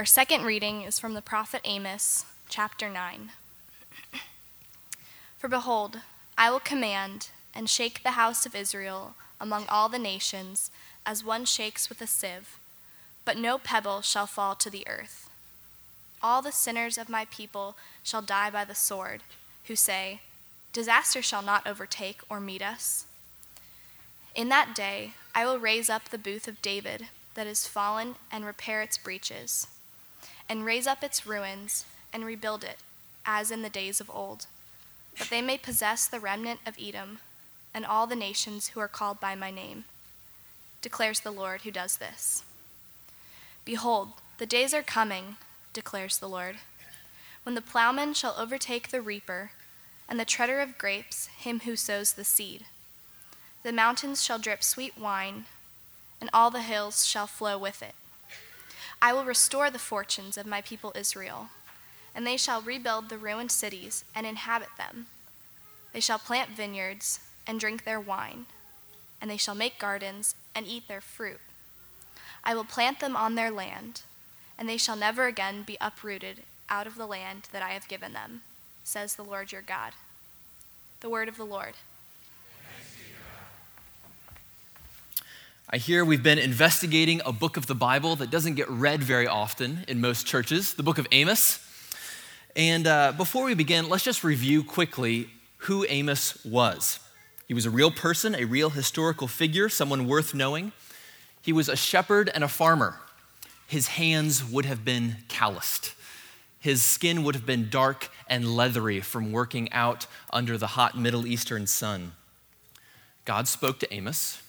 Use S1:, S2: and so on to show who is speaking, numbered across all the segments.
S1: Our second reading is from the prophet Amos, chapter 9. For behold, I will command and shake the house of Israel among all the nations, as one shakes with a sieve, but no pebble shall fall to the earth. All the sinners of my people shall die by the sword, who say, Disaster shall not overtake or meet us. In that day I will raise up the booth of David that is fallen and repair its breaches, and raise up its ruins and rebuild it, as in the days of old, that they may possess the remnant of Edom and all the nations who are called by my name, declares the Lord who does this. Behold, the days are coming, declares the Lord, when the plowman shall overtake the reaper, and the treader of grapes him who sows the seed. The mountains shall drip sweet wine, and all the hills shall flow with it. I will restore the fortunes of my people Israel, and they shall rebuild the ruined cities and inhabit them. They shall plant vineyards and drink their wine, and they shall make gardens and eat their fruit. I will plant them on their land, and they shall never again be uprooted out of the land that I have given them, says the Lord your God. The word of the Lord.
S2: I hear we've been investigating a book of the Bible that doesn't get read very often in most churches, the book of Amos. And uh, before we begin, let's just review quickly who Amos was. He was a real person, a real historical figure, someone worth knowing. He was a shepherd and a farmer. His hands would have been calloused. His skin would have been dark and leathery from working out under the hot Middle Eastern sun. God spoke to Amos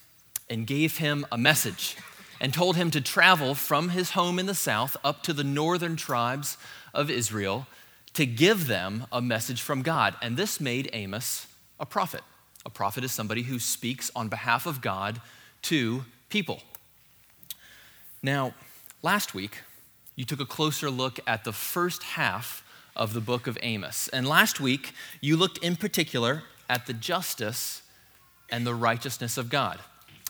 S2: and gave him a message and told him to travel from his home in the south up to the northern tribes of Israel to give them a message from God. And this made Amos a prophet. A prophet is somebody who speaks on behalf of God to people. Now, last week, you took a closer look at the first half of the book of Amos. And last week, you looked in particular at the justice and the righteousness of God.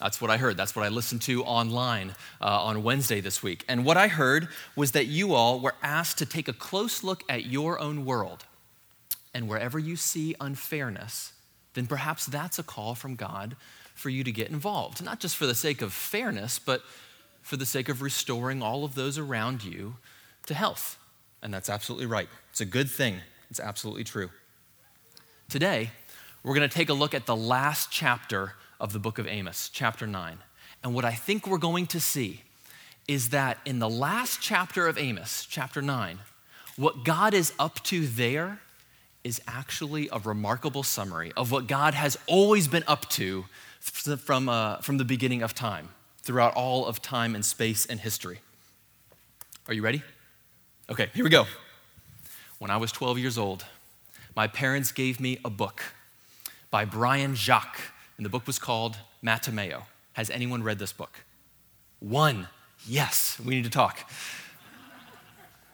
S2: That's what I heard. That's what I listened to online uh, on Wednesday this week. And what I heard was that you all were asked to take a close look at your own world. And wherever you see unfairness, then perhaps that's a call from God for you to get involved. Not just for the sake of fairness, but for the sake of restoring all of those around you to health. And that's absolutely right. It's a good thing. It's absolutely true. Today, we're going to take a look at the last chapter of the book of Amos, chapter 9. And what I think we're going to see is that in the last chapter of Amos, chapter 9, what God is up to there is actually a remarkable summary of what God has always been up to from, uh, from the beginning of time, throughout all of time and space and history. Are you ready? Okay, here we go. When I was 12 years old, my parents gave me a book by Brian Jacques and the book was called Mattimeo. Has anyone read this book? One. Yes, we need to talk.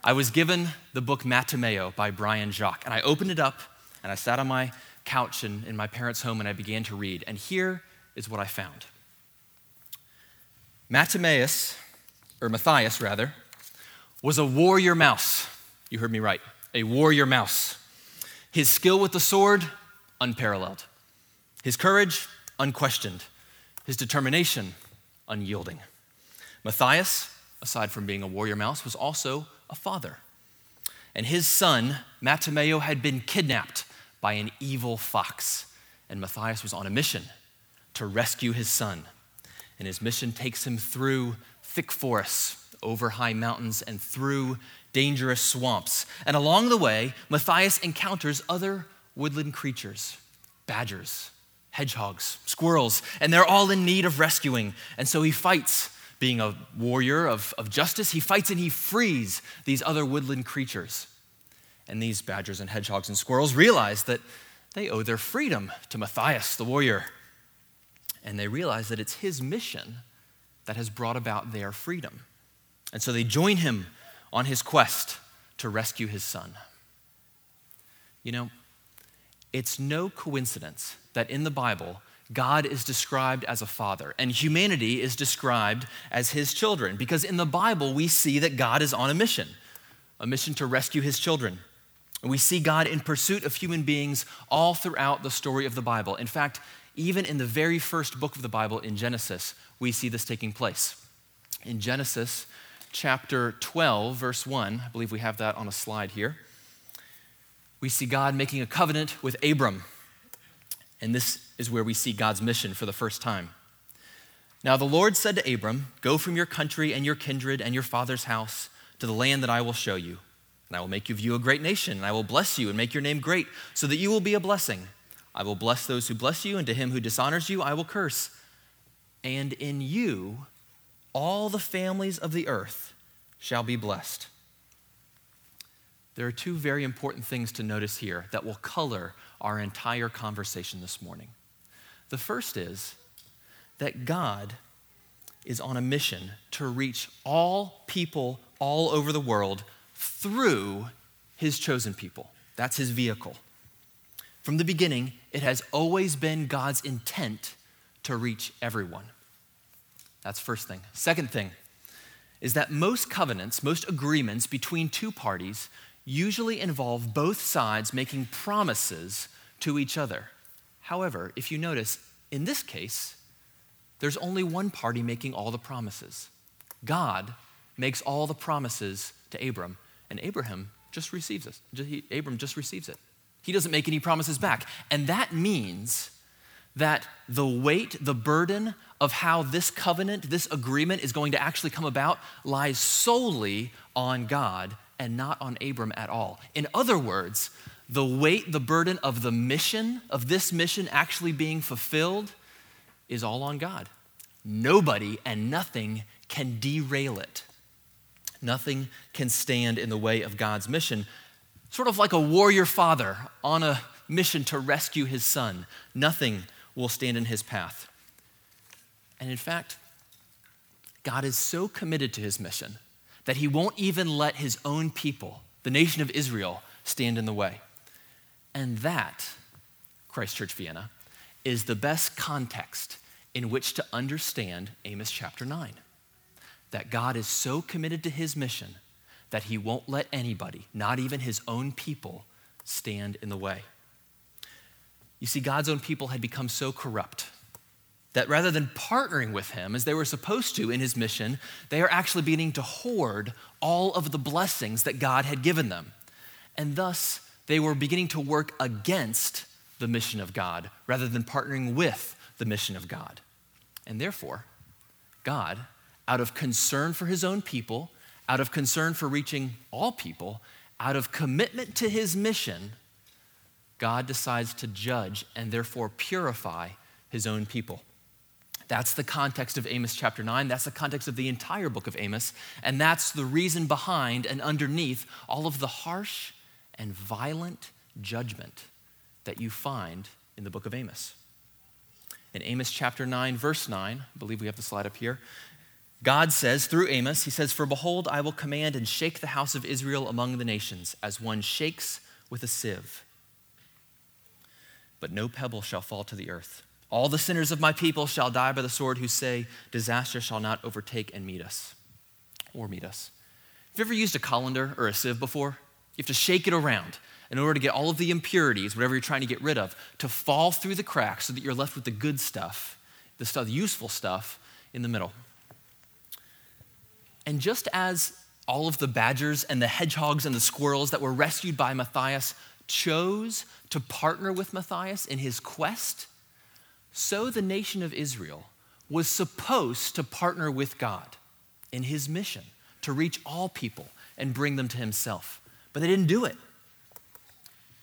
S2: I was given the book Mattimeo by Brian Jacques, and I opened it up and I sat on my couch in, in my parents' home and I began to read. And here is what I found Mattimeo, or Matthias rather, was a warrior mouse. You heard me right, a warrior mouse. His skill with the sword, unparalleled. His courage, unquestioned, his determination unyielding. Matthias, aside from being a warrior mouse, was also a father. And his son, Mattimeo, had been kidnapped by an evil fox. And Matthias was on a mission to rescue his son. And his mission takes him through thick forests, over high mountains, and through dangerous swamps. And along the way, Matthias encounters other woodland creatures badgers, hedgehogs, squirrels, and they're all in need of rescuing. And so he fights, being a warrior of, of justice, he fights and he frees these other woodland creatures. And these badgers and hedgehogs and squirrels realize that they owe their freedom to Matthias, the warrior. And they realize that it's his mission that has brought about their freedom. And so they join him on his quest to rescue his son. You know, it's no coincidence that in the Bible, God is described as a father, and humanity is described as his children. Because in the Bible, we see that God is on a mission, a mission to rescue his children. We see God in pursuit of human beings all throughout the story of the Bible. In fact, even in the very first book of the Bible, in Genesis, we see this taking place. In Genesis chapter 12, verse 1, I believe we have that on a slide here, we see God making a covenant with Abram. And this is where we see God's mission for the first time. Now the Lord said to Abram, Go from your country and your kindred and your father's house to the land that I will show you. And I will make of you a great nation, and I will bless you and make your name great, so that you will be a blessing. I will bless those who bless you, and to him who dishonors you, I will curse. And in you, all the families of the earth shall be blessed. There are two very important things to notice here that will color our entire conversation this morning. The first is that God is on a mission to reach all people all over the world through his chosen people. That's his vehicle. From the beginning, it has always been God's intent to reach everyone. That's first thing. Second thing is that most covenants, most agreements between two parties usually involve both sides making promises to each other. However, if you notice, in this case, there's only one party making all the promises. God makes all the promises to Abram, and Abraham just receives it. Abram just receives it. He doesn't make any promises back. And that means that the weight, the burden of how this covenant, this agreement is going to actually come about lies solely on God and not on Abram at all. In other words, the weight, the burden of the mission, of this mission actually being fulfilled, is all on God. Nobody and nothing can derail it. Nothing can stand in the way of God's mission. Sort of like a warrior father on a mission to rescue his son. Nothing will stand in his path. And in fact, God is so committed to his mission that he won't even let his own people, the nation of Israel, stand in the way. And that, Christchurch Vienna, is the best context in which to understand Amos chapter 9. That God is so committed to his mission that he won't let anybody, not even his own people, stand in the way. You see, God's own people had become so corrupt that rather than partnering with him as they were supposed to in his mission, they are actually beginning to hoard all of the blessings that God had given them. And thus, they were beginning to work against the mission of God rather than partnering with the mission of God. And therefore, God, out of concern for his own people, out of concern for reaching all people, out of commitment to his mission, God decides to judge and therefore purify his own people. That's the context of Amos chapter 9. That's the context of the entire book of Amos. And that's the reason behind and underneath all of the harsh and violent judgment that you find in the book of Amos. In Amos chapter 9, verse 9, I believe we have the slide up here. God says through Amos, He says, For behold, I will command and shake the house of Israel among the nations, as one shakes with a sieve. But no pebble shall fall to the earth. All the sinners of my people shall die by the sword who say, Disaster shall not overtake and meet us, or meet us. Have you ever used a colander or a sieve before? You have to shake it around in order to get all of the impurities, whatever you're trying to get rid of, to fall through the cracks so that you're left with the good stuff, the stuff, the useful stuff in the middle. And just as all of the badgers and the hedgehogs and the squirrels that were rescued by Matthias chose to partner with Matthias in his quest so the nation of Israel was supposed to partner with God in his mission to reach all people and bring them to himself. But they didn't do it.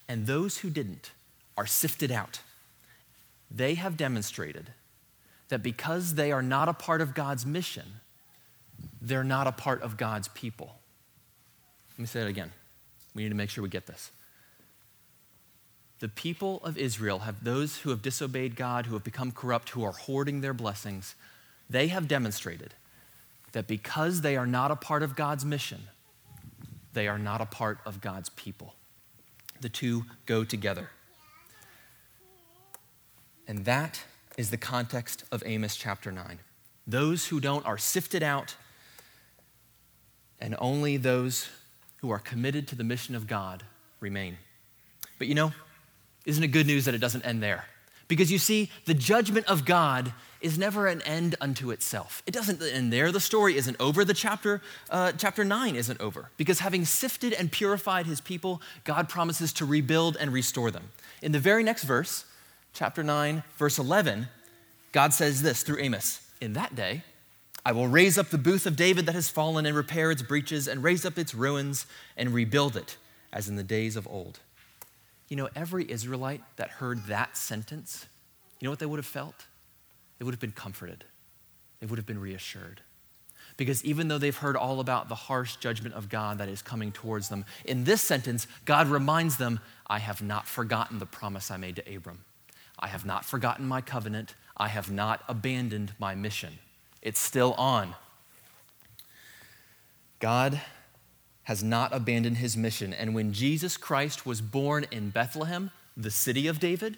S2: And those who didn't are sifted out. They have demonstrated that because they are not a part of God's mission, they're not a part of God's people. Let me say it again. We need to make sure we get this the people of Israel have those who have disobeyed God, who have become corrupt, who are hoarding their blessings. They have demonstrated that because they are not a part of God's mission, they are not a part of God's people. The two go together. And that is the context of Amos chapter 9. Those who don't are sifted out, and only those who are committed to the mission of God remain. But you know, isn't it good news that it doesn't end there? Because you see, the judgment of God is never an end unto itself. It doesn't end there. The story isn't over. The chapter, uh, chapter 9 isn't over. Because having sifted and purified his people, God promises to rebuild and restore them. In the very next verse, chapter 9, verse 11, God says this through Amos In that day, I will raise up the booth of David that has fallen and repair its breaches and raise up its ruins and rebuild it as in the days of old. You know, every Israelite that heard that sentence, you know what they would have felt? They would have been comforted. They would have been reassured. Because even though they've heard all about the harsh judgment of God that is coming towards them, in this sentence, God reminds them, I have not forgotten the promise I made to Abram. I have not forgotten my covenant. I have not abandoned my mission. It's still on. God has not abandoned his mission. And when Jesus Christ was born in Bethlehem, the city of David,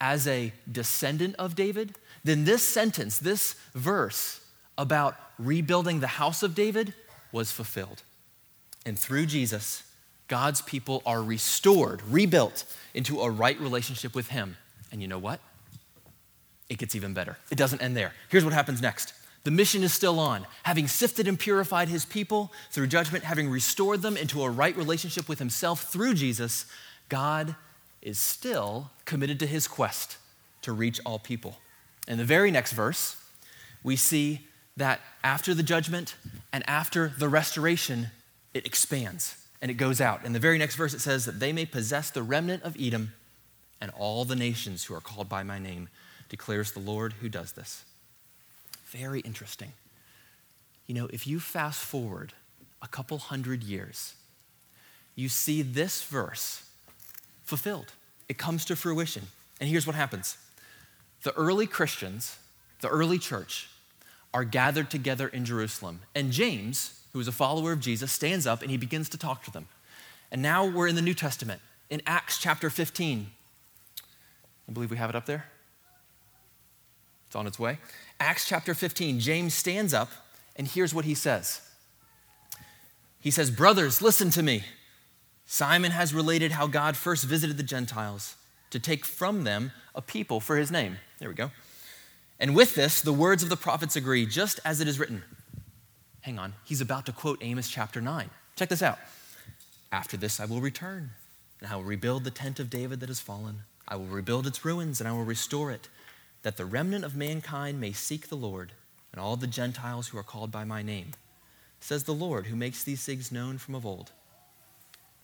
S2: as a descendant of David, then this sentence, this verse about rebuilding the house of David was fulfilled. And through Jesus, God's people are restored, rebuilt into a right relationship with Him. And you know what? It gets even better. It doesn't end there. Here's what happens next. The mission is still on. Having sifted and purified his people through judgment, having restored them into a right relationship with himself through Jesus, God is still committed to his quest to reach all people. In the very next verse, we see that after the judgment and after the restoration, it expands and it goes out. In the very next verse, it says that they may possess the remnant of Edom and all the nations who are called by my name, declares the Lord who does this. Very interesting. You know, if you fast forward a couple hundred years, you see this verse fulfilled. It comes to fruition. And here's what happens the early Christians, the early church, are gathered together in Jerusalem. And James, who is a follower of Jesus, stands up and he begins to talk to them. And now we're in the New Testament, in Acts chapter 15. I believe we have it up there. It's on its way. Acts chapter 15, James stands up, and here's what he says He says, Brothers, listen to me. Simon has related how God first visited the Gentiles to take from them a people for his name. There we go. And with this, the words of the prophets agree, just as it is written. Hang on, he's about to quote Amos chapter 9. Check this out. After this, I will return, and I will rebuild the tent of David that has fallen. I will rebuild its ruins, and I will restore it, that the remnant of mankind may seek the Lord, and all the Gentiles who are called by my name, says the Lord, who makes these things known from of old.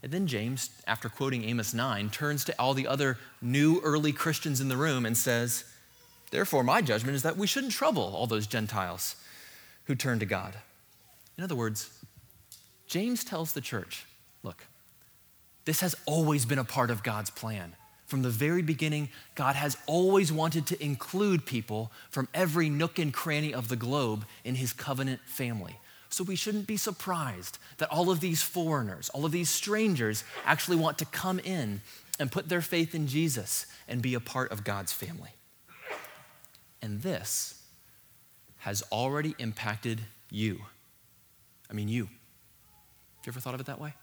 S2: And then James, after quoting Amos 9, turns to all the other new early Christians in the room and says, Therefore, my judgment is that we shouldn't trouble all those Gentiles who turn to God. In other words, James tells the church, look, this has always been a part of God's plan. From the very beginning, God has always wanted to include people from every nook and cranny of the globe in his covenant family. So we shouldn't be surprised that all of these foreigners, all of these strangers actually want to come in and put their faith in Jesus and be a part of God's family. And this has already impacted you. I mean, you. Have you ever thought of it that way?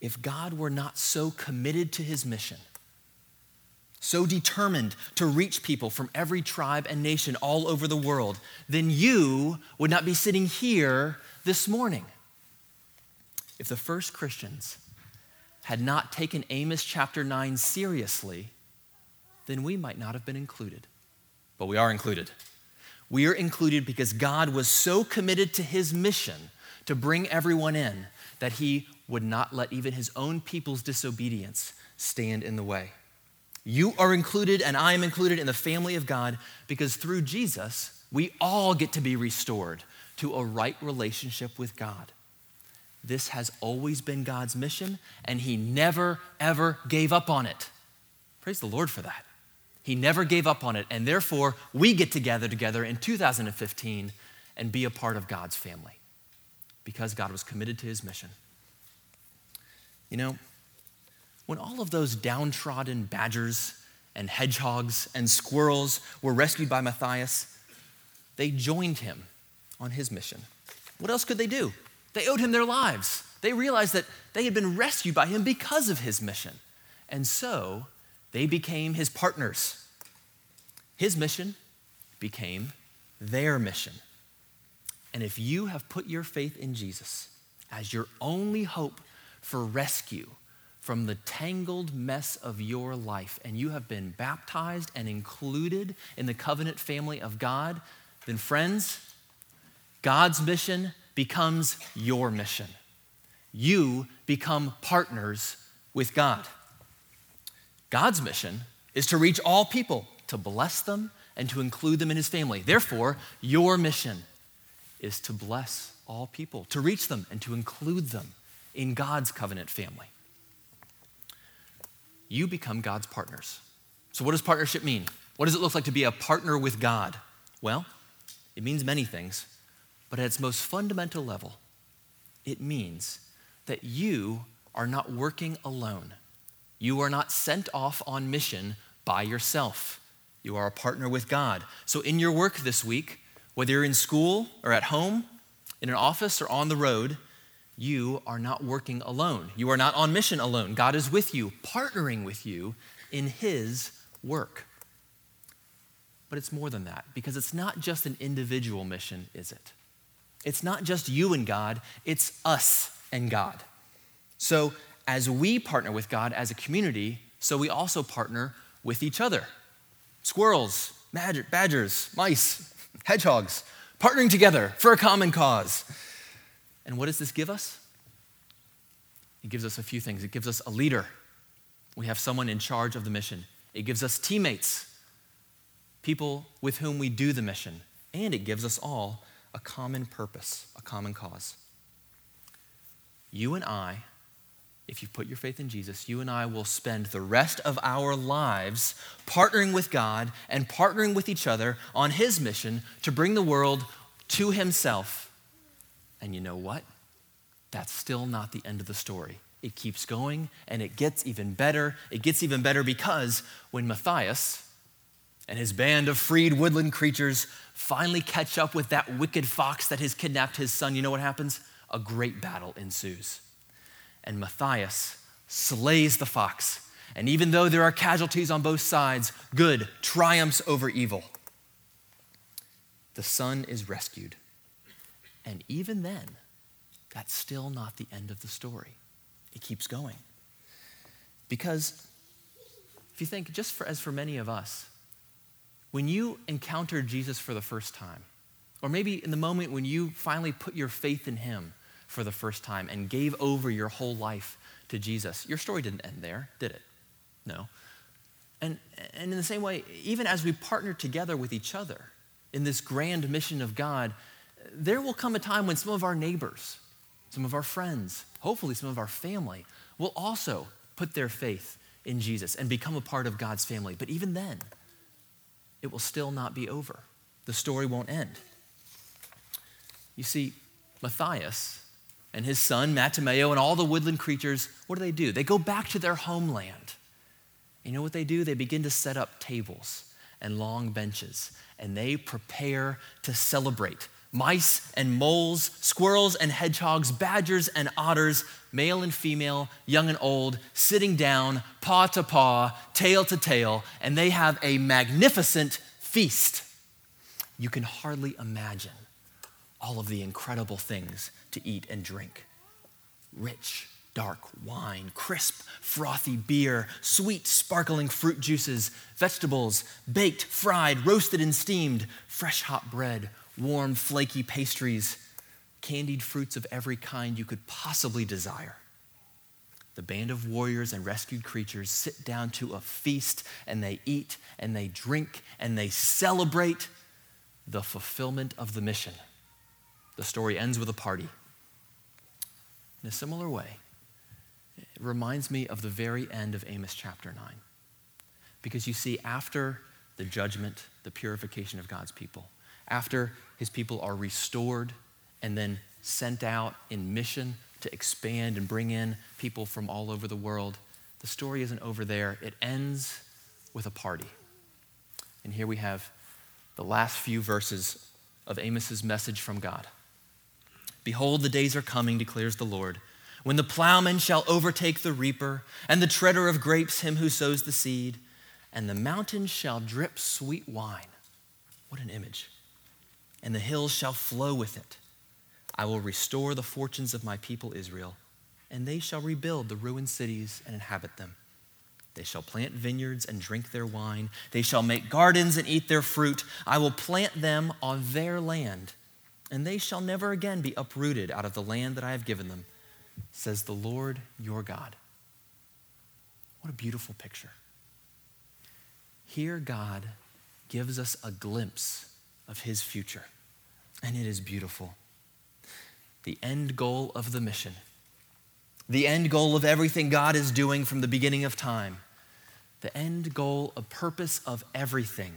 S2: If God were not so committed to his mission, so determined to reach people from every tribe and nation all over the world, then you would not be sitting here this morning. If the first Christians had not taken Amos chapter 9 seriously, then we might not have been included. But we are included. We are included because God was so committed to his mission to bring everyone in that he would not let even his own people's disobedience stand in the way. You are included, and I am included in the family of God because through Jesus, we all get to be restored to a right relationship with God. This has always been God's mission, and He never, ever gave up on it. Praise the Lord for that. He never gave up on it, and therefore, we get to gather together in 2015 and be a part of God's family because God was committed to His mission. You know, when all of those downtrodden badgers and hedgehogs and squirrels were rescued by Matthias, they joined him on his mission. What else could they do? They owed him their lives. They realized that they had been rescued by him because of his mission. And so they became his partners. His mission became their mission. And if you have put your faith in Jesus as your only hope for rescue from the tangled mess of your life, and you have been baptized and included in the covenant family of God, then, friends, God's mission becomes your mission. You become partners with God. God's mission is to reach all people, to bless them, and to include them in his family. Therefore, your mission is to bless all people, to reach them, and to include them in God's covenant family. You become God's partners. So, what does partnership mean? What does it look like to be a partner with God? Well, it means many things, but at its most fundamental level, it means that you are not working alone. You are not sent off on mission by yourself. You are a partner with God. So, in your work this week, whether you're in school or at home, in an office or on the road, you are not working alone. You are not on mission alone. God is with you, partnering with you in His work. But it's more than that, because it's not just an individual mission, is it? It's not just you and God, it's us and God. So, as we partner with God as a community, so we also partner with each other. Squirrels, badgers, mice, hedgehogs, partnering together for a common cause. And what does this give us? It gives us a few things. It gives us a leader. We have someone in charge of the mission. It gives us teammates, people with whom we do the mission. And it gives us all a common purpose, a common cause. You and I if you put your faith in Jesus, you and I will spend the rest of our lives partnering with God and partnering with each other on His mission to bring the world to Himself. And you know what? That's still not the end of the story. It keeps going and it gets even better. It gets even better because when Matthias and his band of freed woodland creatures finally catch up with that wicked fox that has kidnapped his son, you know what happens? A great battle ensues and Matthias slays the fox. And even though there are casualties on both sides, good triumphs over evil. The son is rescued. And even then, that's still not the end of the story. It keeps going. Because if you think, just for, as for many of us, when you encountered Jesus for the first time, or maybe in the moment when you finally put your faith in him, for the first time and gave over your whole life to Jesus. Your story didn't end there, did it? No. And, and in the same way, even as we partner together with each other in this grand mission of God, there will come a time when some of our neighbors, some of our friends, hopefully some of our family, will also put their faith in Jesus and become a part of God's family. But even then, it will still not be over. The story won't end. You see, Matthias and his son, Mattimeo, and all the woodland creatures, what do they do? They go back to their homeland. You know what they do? They begin to set up tables and long benches, and they prepare to celebrate. Mice and moles, squirrels and hedgehogs, badgers and otters, male and female, young and old, sitting down, paw to paw, tail to tail, and they have a magnificent feast. You can hardly imagine all of the incredible things to eat and drink rich, dark wine, crisp, frothy beer, sweet, sparkling fruit juices, vegetables, baked, fried, roasted, and steamed, fresh, hot bread, warm, flaky pastries, candied fruits of every kind you could possibly desire. The band of warriors and rescued creatures sit down to a feast and they eat and they drink and they celebrate the fulfillment of the mission. The story ends with a party. In a similar way, it reminds me of the very end of Amos chapter 9. Because you see, after the judgment, the purification of God's people, after his people are restored and then sent out in mission to expand and bring in people from all over the world, the story isn't over there. It ends with a party. And here we have the last few verses of Amos's message from God. Behold, the days are coming, declares the Lord, when the plowman shall overtake the reaper, and the treader of grapes him who sows the seed, and the mountains shall drip sweet wine. What an image! And the hills shall flow with it. I will restore the fortunes of my people Israel, and they shall rebuild the ruined cities and inhabit them. They shall plant vineyards and drink their wine. They shall make gardens and eat their fruit. I will plant them on their land, and they shall never again be uprooted out of the land that I have given them, says the Lord your God. What a beautiful picture. Here, God gives us a glimpse of his future, and it is beautiful. The end goal of the mission, the end goal of everything God is doing from the beginning of time the end goal, a purpose of everything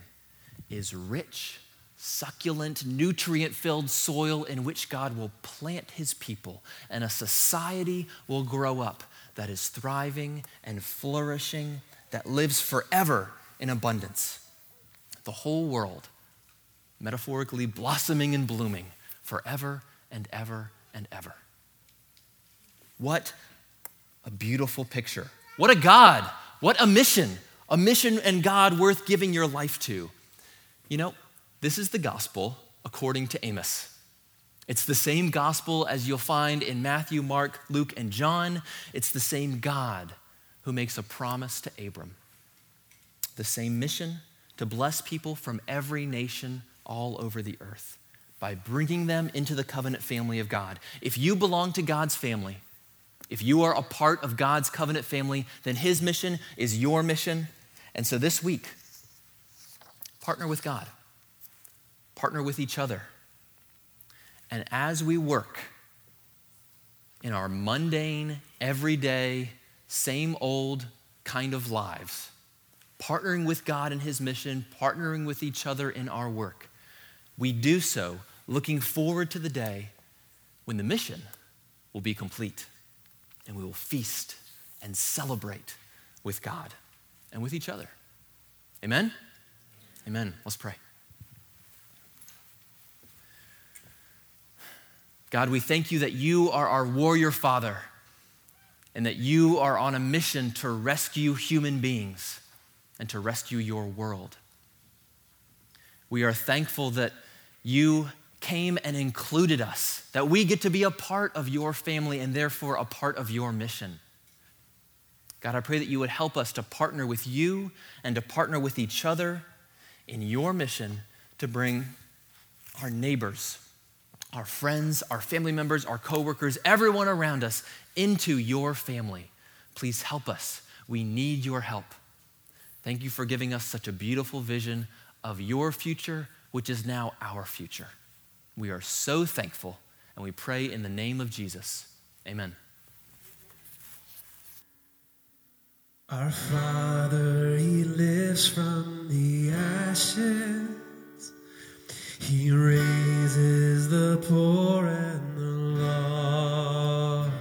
S2: is rich, succulent, nutrient filled soil in which God will plant his people, and a society will grow up that is thriving and flourishing, that lives forever in abundance. The whole world, metaphorically blossoming and blooming forever and ever and ever. What a beautiful picture. What a God what a mission, a mission and God worth giving your life to. You know, this is the gospel according to Amos. It's the same gospel as you'll find in Matthew, Mark, Luke, and John. It's the same God who makes a promise to Abram. The same mission to bless people from every nation all over the earth by bringing them into the covenant family of God. If you belong to God's family, if you are a part of God's covenant family, then His mission is your mission. And so this week, partner with God, partner with each other. And as we work in our mundane, everyday, same old kind of lives, partnering with God in His mission, partnering with each other in our work, we do so looking forward to the day when the mission will be complete and we will feast and celebrate with God and with each other. Amen? Amen. Let's pray. God, we thank you that you are our warrior father and that you are on a mission to rescue human beings and to rescue your world. We are thankful that you came and included us, that we get to be a part of your family and therefore a part of your mission. God, I pray that you would help us to partner with you and to partner with each other in your mission to bring our neighbors, our friends, our family members, our coworkers, everyone around us into your family. Please help us. We need your help. Thank you for giving us such a beautiful vision of your future, which is now our future. We are so thankful, and we pray in the name of Jesus. Amen.
S3: Our Father, He lives from the ashes. He raises the poor and the lost.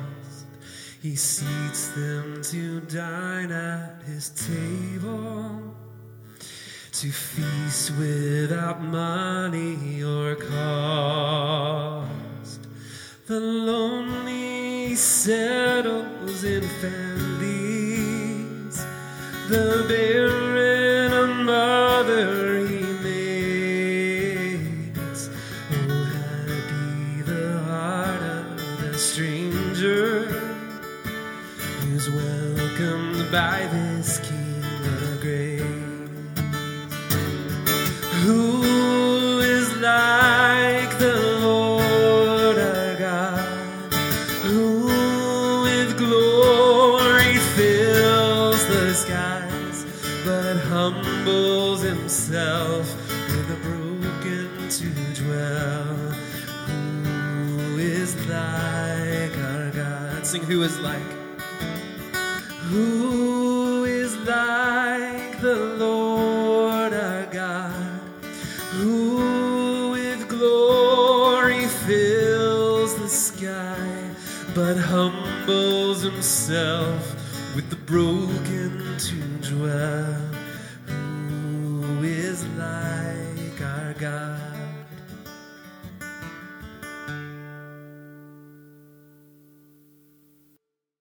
S3: He seats them to dine at His table to feast without money or cost. The lonely settles in families, the barren a mother he makes. Oh, happy the heart of the stranger who's welcomed by this glory fills the skies, but humbles himself with the broken to dwell? Who is like our God? Sing, who is like? Who himself with the broken